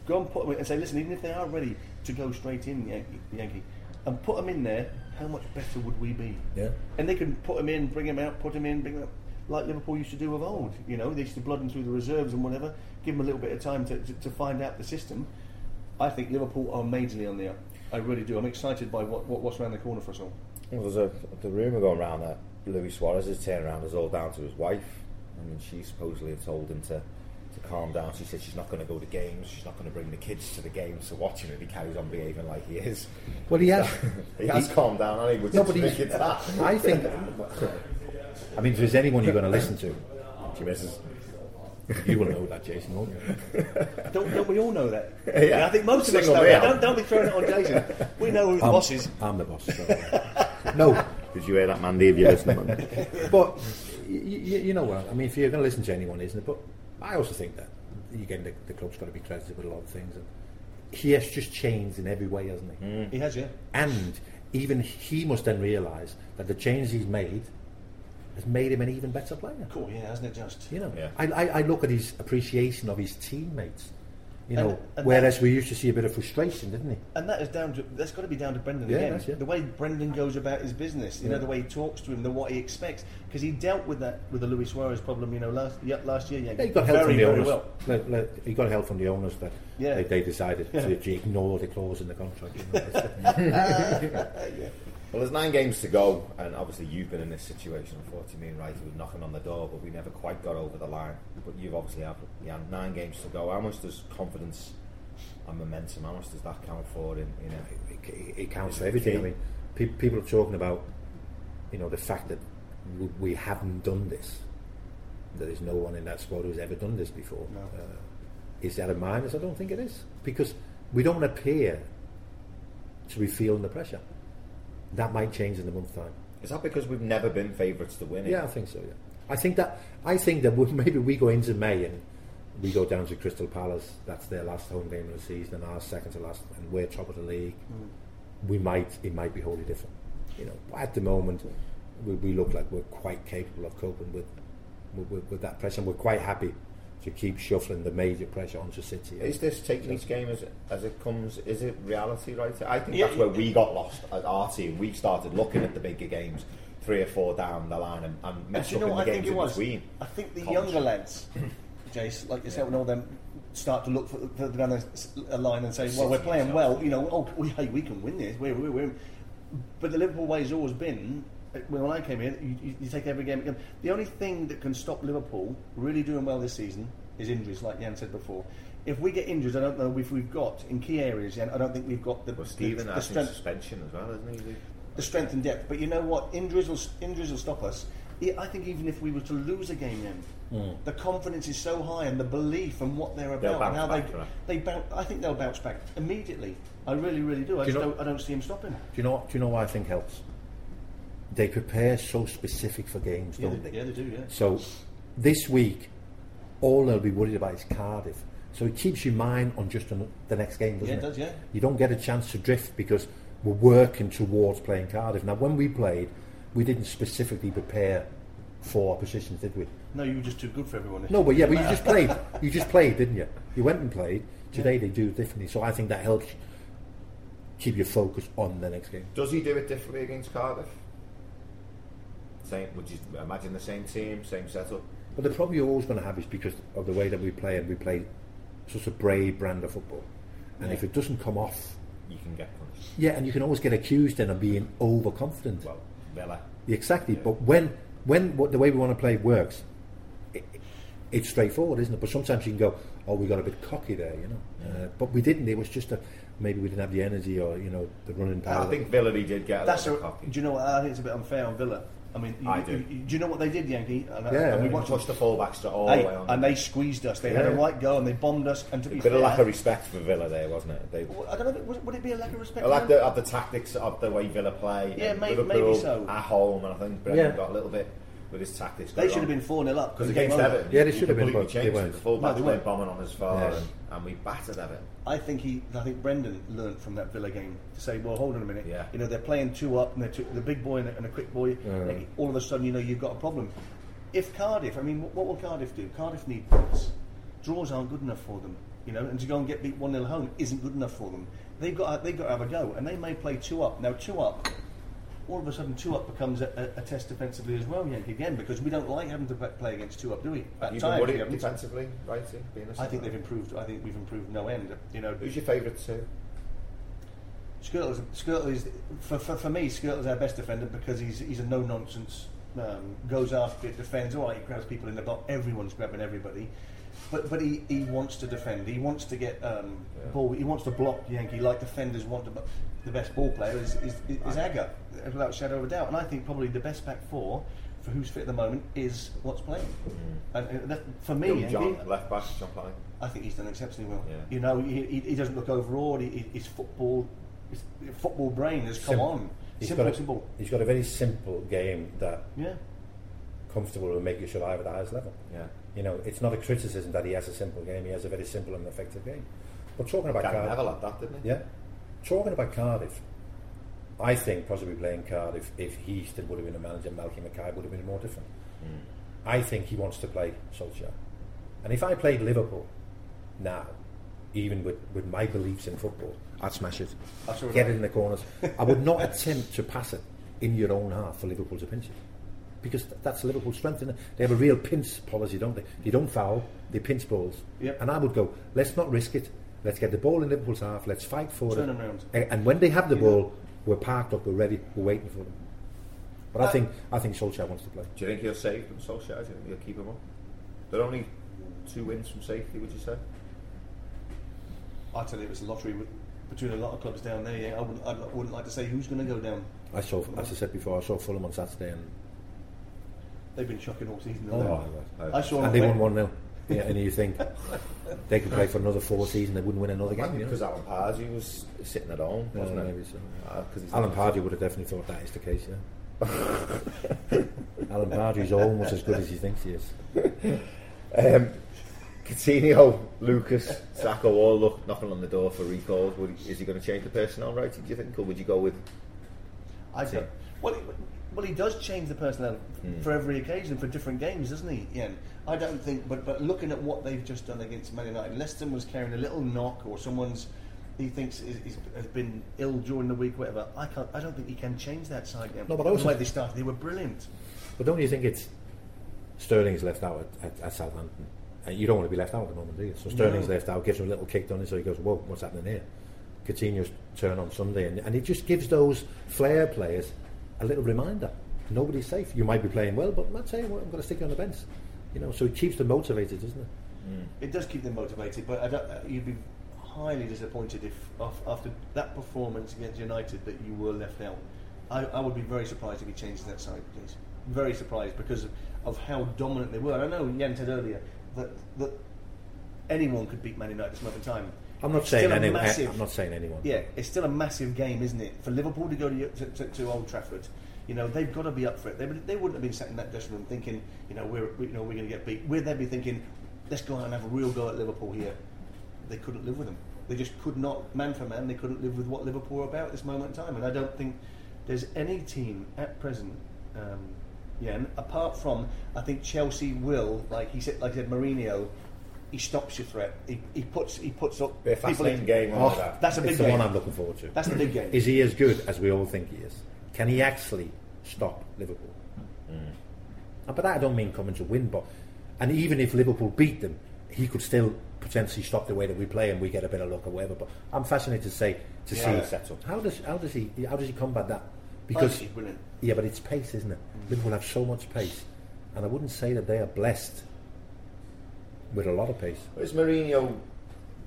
Go and put them in and say, listen, even if they are ready to go straight in, Yankee, Yankee and put them in there, how much better would we be? Yeah. And they can put them in, bring them out, put them in, bring him out, like Liverpool used to do of old. You know, they used to blood them through the reserves and whatever, give them a little bit of time to, to, to find out the system. I think Liverpool are majorly on the up. I really do. I'm excited by what, what what's around the corner for us all. Well, there's a the rumour going around that Luis Suarez's turnaround is all down to his wife. I mean, she supposedly had told him to, to calm down. She said she's not going to go to games. She's not going to bring the kids to the games to watch him if he carries on behaving like he is. Well, he has. He has calmed down. I think. No, but he's, it's that. I think. I mean, if there's anyone you're going to listen to, She misses. you will know that, Jason, won't you? Don't, don't we all know that? Yeah. I think most of us know that. Don't, don't be throwing it on Jason. We know who the I'm, boss is. I'm the boss. so- no, Did you hear that, Mandy? If you're listening, man. but y- y- you know what? I mean, if you're going to listen to anyone, isn't it? But I also think that again, the, the club's got to be credited with a lot of things. And he has just changed in every way, hasn't he? Mm. He has, yeah. And even he must then realise that the changes he's made has made him an even better player. Cool, yeah, hasn't it just? You know, Yeah. I, I, I look at his appreciation of his teammates. You know, And- and whereas that- we used to see a bit of frustration, didn't he? And that is down to that's got to be down to Brendan Yeah, again. yeah. The way Brendan goes about his business, you know, the way he talks to him, the what he expects, because he dealt with that with the Luis Suarez problem, you know, last yeah, last year. Yeah, Yeah, he got help very from the owners. well. Let- let- he got help from the owners that Yeah. they, they decided Yeah. to ignore the clause in the contract. You know, It's- Well, there's nine games to go, and obviously you've been in this situation. Unfortunately, me and Wright were knocking on the door, but we never quite got over the line. But you've obviously had yeah, nine games to go. How much does confidence and momentum? How much does that count for? In, in a, it, it counts for everything. I mean, pe- people are talking about, you know, the fact that we, we haven't done this. There is no one in that squad who's ever done this before. No. Uh, is that a minus? I don't think it is because we don't appear to be feeling the pressure. That might change in a month's time. is that because we've never been favourites to win it? Yeah, I think so. Yeah, I think that I think that maybe we go into May and we go down to Crystal Palace. That's their last home game of the season, and our second to last, and we're top of the league. Mm. We might it might be wholly different. You know, at the moment, we, we look like we're quite capable of coping with with, with, with that pressure. And we're quite happy to keep shuffling the major pressure onto City. Is this taking each game as, as it comes? Is it reality, right? I think Yeah, that's where we got lost at our team. We started looking at the bigger games, three or four down the line, and, and And messed do up know in what the I games think it in was? between. I think the Comms. younger lads, Jace, like yourself and all them, start to look for, for down the s- a line and say, "Well, we're playing themselves. well. You know, oh, we, hey, we can win this. We're, we're, we're." But the Liverpool way has always been. Uh, When I came in, you, you, you take every game. again. The only thing that can stop Liverpool really doing well this season is injuries, like Jan said before. If we get injuries, I don't know if we've got in key areas. Jan, I don't think we've got the, Well, the, Stephen the strength suspension as well, isn't he? the strength and depth. But you know what? Injuries will injuries will stop us. I think even if we were to lose a game, then the confidence is so high and the belief and what they're about and how back, they right? they bounce. I think they'll bounce back immediately. I really, really do. I do don't, I don't see him stopping. Do you know? Do you know what I think helps? They prepare so specific for games, Yeah, don't they, they? yeah, they do. Yeah. So this week, all they'll be worried about is Cardiff. So it keeps your mind on just on the next game, doesn't it? Yeah, it? it does, yeah. You don't get a chance to drift because we're working towards playing Cardiff. Now, when we played, we didn't specifically prepare for our positions, did we? No, you were just too good for everyone. No, but yeah, but you just played. You just played, didn't you? You went and played. Today they do it differently. So I think that helps keep your focus on the next game. Does he do it differently against Cardiff? Same? Would you imagine the same team, same setup? But the problem you're always going to have is because of the way that we play, and we play such a brave brand of football. And if it doesn't come off, You can get punished. yeah, and you can always get accused then of being overconfident. Well, Villa. Exactly. But when when what, the way we want to play works, it, it's straightforward, isn't it? But sometimes you can go, oh, we got a bit cocky there, you know. Uh, but we didn't. It was just a maybe we didn't have the energy or you know the running power. I think Villa did get a That's a, little bit cocky. do you know what? I think it's a bit unfair on Villa. I mean, you, I do. You, you- do you know what they did, Yankee? And, uh, Yeah, and we yeah. watched Pushed the fullback straight all Hey, the way on. and they squeezed us. They had a Yeah. right go and they bombed us. And to be a bit fair, of lack of respect for Villa there, wasn't it? They, Well, I don't know. if it- Would, would it be a lack of respect? I like for the, of the tactics of the way Villa play. Yeah, and may- maybe so. At home, and I think Brendan Yeah. got a little bit with his tactics. They going should have been 4 0 up Because because against Everton, Yeah, they he should have been, completely but they changed. weren't. The fullback No, they were weren't. bombing on as far, Yeah. and, and we battered Everton. I think he, I think Brendan learnt from that Villa game to say, well, hold on a minute. Yeah. You know, they're playing two up, and they're two, the big boy and the, and the quick boy. and all of a sudden, you know, you've got a problem. If Cardiff, I mean, what, what will Cardiff do? Cardiff need points. Draws aren't good enough for them. You know, and to go and get beat one 0 home isn't good enough for them. They've got, they've got to have a go, and they may play two up. Now, two up. All of a sudden, two up becomes a, a, a test defensively as well, Yankee, again, because we don't like having to play- against two up, do we? At You times, we worry haven't. defensively, right? Being a I think they've improved. I think we've improved no end. You know, Who's your favourite two? Skrtel, Skrtel is for, for, for me. Skrtel's our best defender because he's he's a no nonsense. Um, goes after it, defends. All right, he grabs people in the box. Everyone's grabbing everybody, but but he, he wants to defend. He wants to get um, ball. He wants to block Yankee like defenders want to. But the best ball player is is, is, is Agger, without a shadow of a doubt. And I think probably the best back four for who's fit at the moment is what's playing. And, and that, for me, Young Yankee, John, left back, John Pine. I think he's done exceptionally well. Yeah. You know, he, he, he doesn't look overawed. He, he, his football, his football brain has come Simple. on. He's simple, got a, simple. He's got a very simple game that Yeah. comfortable will make you survive at the highest level. Yeah. You know, it's not a criticism that he has a simple game. He has a very simple and effective game. But talking about Gary Cardiff, Neville had that, didn't he? yeah, talking about Cardiff, I think possibly playing Cardiff, if he still would have been a manager, Malky Mackay would have been more different. Hmm. I think he wants to play Solskjaer. And if I played Liverpool now, even with, with my beliefs in football, I'd smash it. That's all Get it in the corners. I would not attempt to pass it in your own half for Liverpool to pinch it. Because th- that's Liverpool's strength. Isn't it? They have a real pinch policy, don't they? They don't foul, they pinch balls. Yep. And I would go, let's not risk it. Let's get the ball in Liverpool's half. Let's fight for Turn it. them round. A- And when they have the You ball, we're parked up, we're ready, we're waiting for them. But I Uh, think I think Solskjaer wants to play. Do you think he'll save them, Solskjaer? Do you think he'll keep them up? They're only two wins from safety, would you say? I tell you, it was a lottery between a lot of clubs down there. Yeah, I wouldn't, I wouldn't like to say who's going to go down. I saw, as I said before, I saw Fulham on Saturday, and, They've been shocking all season. Oh, haven't they? right. I saw and they them won one 0 Yeah, and you think they could play for another four seasons, they wouldn't win another game. You know? Because Alan Pardew was sitting at home, wasn't maybe it? so. Uh, 'cause he's Alan not- Pardew would have definitely thought that is the case. Yeah. Alan Pardew's almost as good as he thinks he is. Um, Coutinho, Lucas, Sakho all look knocking on the door for recalls. Would he, is he going to change the personnel right? do you think? Or would you go with. I don't. Well, he- well, he does change the personnel hmm. for every occasion for different games, doesn't he? Ian? I don't think, but but looking at what they've just done against Man United, unless someone was carrying a little knock or someone's he thinks is, is, has been ill during the week, whatever. I can't. I don't think he can change that side. Now. No, but also- the way they started, they were brilliant. But don't you think it's Sterling's left out at, at, at Southampton? And you don't want to be left out at the moment, do you? So Sterling's No. left out, gives him a little kick on it, so he goes, "Whoa, what's happening here?" Coutinho's turn on Sunday, and, and it just gives those flair players a little reminder: nobody's safe. You might be playing well, but saying what, I'm going to stick you on the bench. You know, so it keeps them motivated, doesn't it? Mm. It does keep them motivated, but you'd be highly disappointed if after that performance against United that you were left out. I, I would be very surprised if he changes that side, please. Very surprised because of, of how dominant they were. I know Jan said earlier that that anyone could beat Man United at this moment in time. I'm not saying anyone. massive- I'm not saying anyone. yeah, it's still a massive game, isn't it? For Liverpool to go to, to, to, to Old Trafford, you know they've got to be up for it. They, they wouldn't have been sat in that dressing room thinking, you know, we're we, you know we're going to get beat. We'd then be thinking, let's go out and have a real go at Liverpool here. They couldn't live with them. They just could not, man for man, they couldn't live with what Liverpool are about at this moment in time. And I don't think there's any team at present. Um, yeah, apart from, I think Chelsea will, like he said, like I said, Mourinho, he stops your threat. He, he puts he puts up a people in- game, Oh, that? That's a big it's the one I'm looking forward to. That's the big game. Is he as good as we all think he is? Can he actually stop Liverpool? Hmm. Uh, and by that I don't mean coming to win, but and even if Liverpool beat them, he could still potentially stop the way that we play and we get a bit of luck or whatever. But I'm fascinated to say to Yeah. see Sets up. how does how does he how does he combat that? Because brilliant. yeah, but it's pace, isn't it? Hmm. Liverpool have so much pace, and I wouldn't say that they are blessed with a lot of pace. Is Mourinho.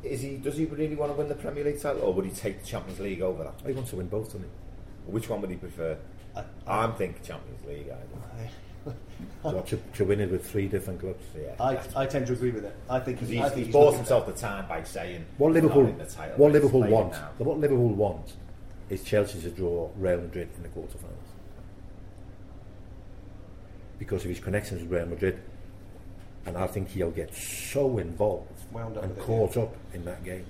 Is he, does he really want to win the Premier League title, or would he take the Champions League over that? He wants to win both, doesn't he? Which one would he prefer? I- I'm thinking Champions League. I So to, to win it with three different clubs. yeah, I, I tend to agree with that. I think because he's, he's, I think he's he's bought looking- himself the time by saying What Liverpool, not in the title what Liverpool play want, now." what Liverpool want, is Chelsea to draw Real Madrid in the quarterfinals. Because of his connections with Real Madrid, and I think he'll get so involved Wound up and with it, caught up in that game.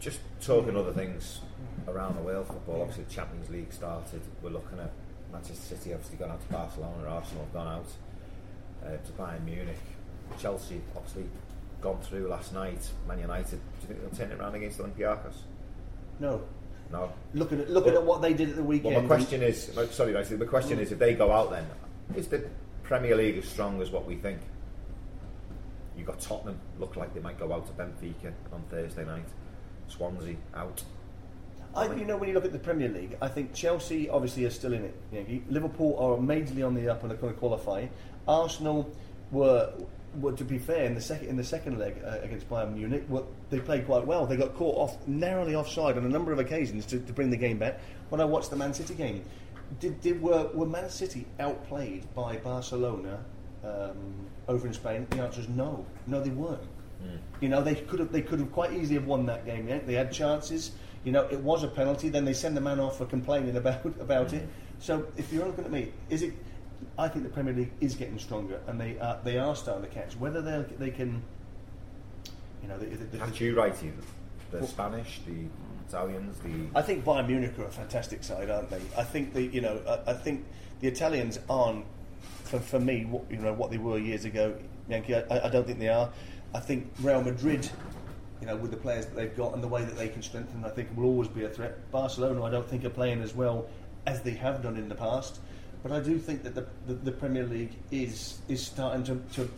Just talking other things around the world football. Obviously, the Champions League started. We're looking at Manchester City obviously gone out to Barcelona. Arsenal have gone out uh, to Bayern Munich. Chelsea obviously gone through last night. Man United. Do you think they'll turn it around against Olympiacos? No, No. looking at looking Well- at what they did at the weekend. Well, my question is, no, sorry, Rice, the question is, if they go out, then is the Premier League as strong as what we think? You got Tottenham look like they might go out to Benfica on Thursday night. Swansea out. I, you know, when you look at the Premier League, I think Chelsea obviously are still in it. You know, Liverpool are majorly on the up and are going to qualify. Arsenal were, were to be fair, in the second in the second leg uh, against Bayern Munich, were, they played quite well. They got caught off narrowly offside on a number of occasions to, to bring the game back. When I watched the Man City game, did, did were, were Man City outplayed by Barcelona um, over in Spain? The answer is no. No, they weren't. Hmm. You know, they could have they could have quite easily have won that game. Yeah, they had chances. You know, it was a penalty. Then they send the man off for complaining about about it. Hmm. So if you're looking at me, is it? I think the Premier League is getting stronger, and they are, they are starting to catch. Whether they they can, you know, Had you right, even? the Spanish, the Italians, the I think Bayern Munich are a fantastic side, aren't they? I think the you know I, I think the Italians aren't for, for me what, you know what they were years ago. Yankee, I, I don't think they are. I think Real Madrid, you know, with the players that they've got and the way that they can strengthen, I think will always be a threat. Barcelona, I don't think are playing as well as they have done in the past. But I do think that the, the, the Premier League is is starting to to,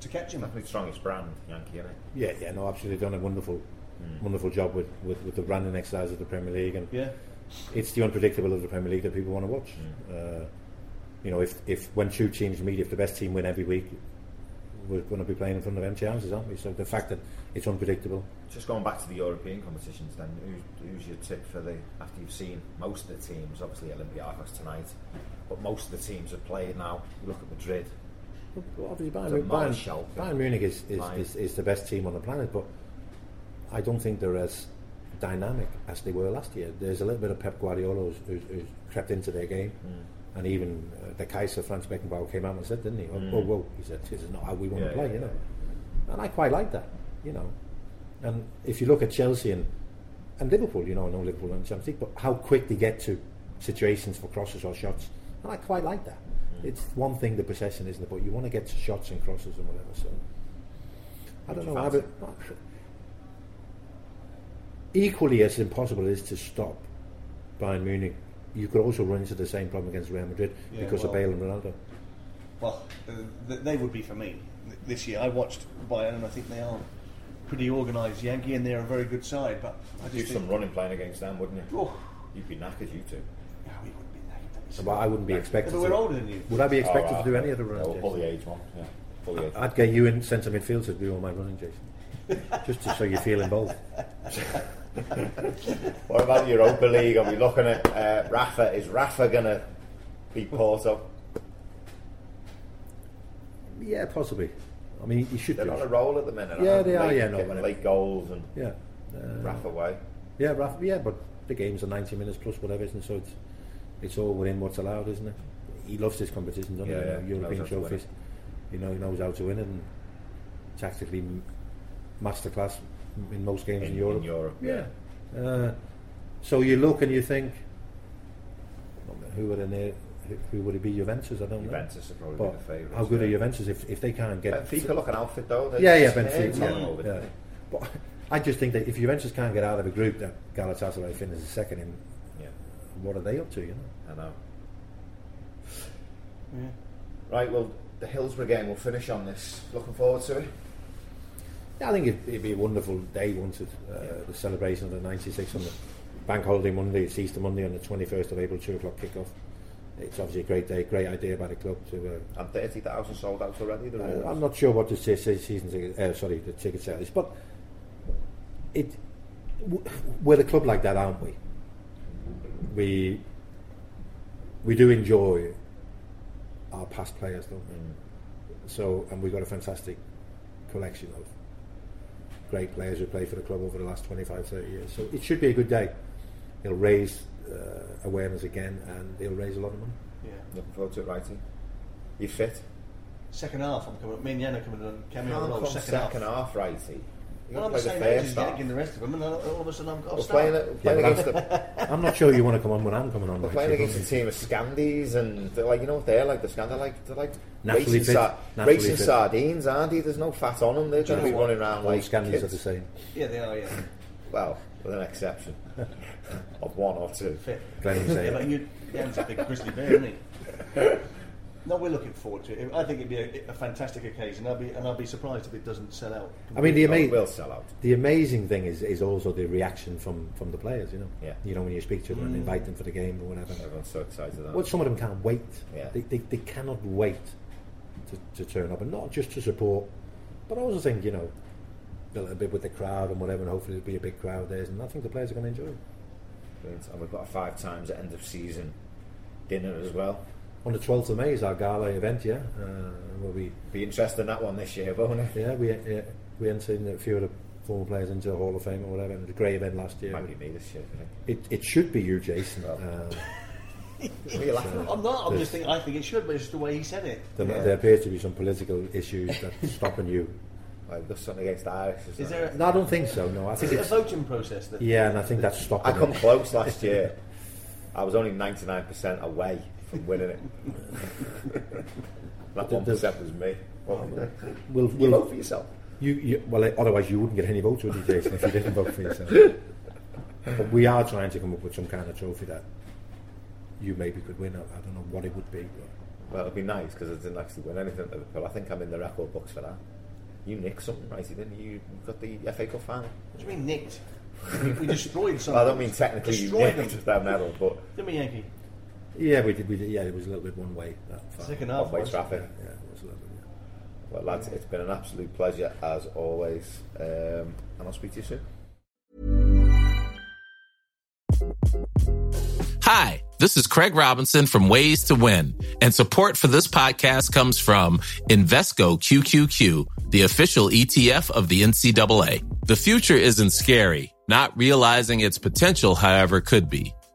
to catch him. definitely the strongest brand, Yankee, isn't it? Yeah, yeah, no, absolutely done a wonderful, wonderful job with, with, with the branding exercise of the Premier League, and Yeah. it's the unpredictable of the Premier League that people want to watch. Uh, you know, if, if when two teams meet, if the best team win every week, we're going to be playing in front of empty houses, aren't we? So the fact that it's unpredictable, Just going back to the European competitions, then who's, who's your tip for the after you've seen most of the teams? Obviously, Olympiacos tonight, but most of the teams have played now. You look at Madrid. Well, obviously a Bayern, Bayern. Bayern Munich is, is, is, is the best team on the planet, but I don't think they're as dynamic as they were last year. There's a little bit of Pep Guardiola who's, who's, who's crept into their game, Mm. And even uh, the Kaiser Franz Beckenbauer came out and said, didn't he? Oh, whoa, whoa, he said, this is not how we want Mm. Yeah, to play, yeah, you know. And I quite like that, you know. And if you look at Chelsea and, and Liverpool, you know, I know Liverpool and Champions League, but how quick they get to situations for crosses or shots, and I quite like that. Mm. It's one thing the possession isn't it, but you want to get to shots and crosses and whatever. So I don't know. I would- equally as impossible it is to stop Bayern Munich, you could also run into the same problem against Real Madrid Yeah, because of Bale and Ronaldo. Well, uh, they would be for me this year. I watched Bayern, and I think they are pretty organised. Yankee, and they're a very good side. But I Do just some think, running playing against them, wouldn't you? oh, You'd be knackered, you two. no, we wouldn't be that. But I wouldn't be expected. But we're to, older than you. Would I be expected Oh, to do any other Yeah, runs? we'll the age one. Yeah, pull the age. I'd get you in centre midfield to do all my running, Jason. Just to, so you feel involved. What about Europa League? Are we looking at uh, Rafa? Is Rafa going to beat Porto? Yeah, possibly. I mean, you should They're do. on a roll at the minute. Yeah, aren't they are, yeah, no, late goals and Yeah. Uh, Rafa way. Yeah, Raf, yeah, but the games are 90 minutes plus whatever, isn't it? So it's, it's all within what's allowed, isn't it? He loves this competition, doesn't Yeah, he? yeah, You know, European knows how to win trophies. You know, he knows how to win it and tactically masterclass in most games in, In- Europe. in Europe, yeah. Uh, so you look and you think, who would it, ne- who- who would it be? Juventus? I don't know. Juventus are probably But the favourites. how good are yeah. Juventus if, if they can't get Benfica look an outfit though. Yeah, yeah, Benfica. Tottenham Yeah, yeah. But I just think that if Juventus can't get out of a group that Galatasaray finishes second in, Yeah, what are they up to? You know. I know. Yeah. Right, well, the Hillsborough game We'll finish on this. Looking forward to it. I think it'd, it'd be a wonderful day once it, uh, the celebration of the '96 on the Bank Holiday Monday. It's Easter Monday on the 21st of April, two o'clock kickoff. It's obviously a great day, great idea by the club to. Uh, And 30,000 sold out already. Uh. I'm not sure what the se- se- season ticket, uh, sorry, the ticket sale is, but it w- we're a club like that, aren't we? We we do enjoy our past players, don't we? So, and we've got a fantastic collection of great players who play for the club over the last 25, 30 years. So it should be a good day. It'll raise uh, awareness again, and it'll raise a lot of money. Yeah. Looking forward to it, righty. You fit? Second half, I'm coming. up. Me and Yan are coming on cameo Can't role. come Second, second half. half, righty. You Well, I'm the play the same age as. Yannick and the rest of them, and all all of a sudden I'm got We're to start. playing, we're playing Yeah, against but the I'm not sure you want to come on when I'm coming on. We're like, playing so against a team of Scandies and they're like you know what they're like the Scan they're like they're like Naturally racing, fit, sa- naturally racing fit. sardines aren't they? There's no fat on them. They're going to be running around all like Scandals kids. are the same. Yeah, they are. Yeah, Well, with an exception of one or two. fit. Glenn was Yeah, saying. but you, Yan's a big grizzly bear, isn't he? No, we're looking forward to it. I think it'd be a, a fantastic occasion. I'll be, and I'll be surprised if it doesn't sell out. I mean, the, it will sell out. the amazing thing is, is also the reaction from, from the players, you know. Yeah. You know, when you speak to them and invite them for the game or whatever. Everyone's so excited. Well, some of them can't wait. Yeah. They, they, they cannot wait to, to turn up, and not just to support, but I also think, you know, a little bit with the crowd and whatever, and hopefully there'll be a big crowd there, and I think the players are going to enjoy it. Brilliant. And we've got a five times end of season dinner as well. On the 12th of May is our gala event, yeah. Uh, we'll be Be interested in that one this year, won't it? Yeah, we yeah, we entered a few of the former players into the Hall of Fame or whatever. It was a great event last year. Might be me this year. It, it should be you, Jason. Well. Um, What are you laughing? I'm not. I'm just thinking. I think it should, but it's just the way he said it. there, Yeah. there appears to be some political issues that's stopping you Like, there's something against the Irish. Is there a, No, I don't think so. No, I is think it's a voting process? That yeah, and I think that's stopping. I come it. close last year. I was only 99% away from winning it. that But there's- 1% was me. Well, We'll, you we'll, vote for yourself. You, you, well, otherwise you wouldn't get any votes, would you, Jason, if you didn't vote for yourself? but we are trying to come up with some kind of trophy that you maybe could win. I, I don't know what it would be. But Well, it'd be nice because I didn't actually win anything at Liverpool. I think I'm in the record books for that. You nicked something, right? You didn't you? got the FA Cup final. What do you mean nicked? we destroyed something. Well, I don't mean technically you Destroyed nicked them. that medal, but Didn't we, Yankee? Yeah, we did. We did. Yeah, it was a little bit one way. That far. Second half. one-way was. traffic. Yeah, it was a little bit. Yeah. Well, lads, it's been an absolute pleasure as always, um, and I'll speak to you soon. Hi, this is Craig Robinson from Ways to Win, and support for this podcast comes from Invesco QQQ, the official ETF of the NCAA. The future isn't scary. Not realizing its potential, however, could be.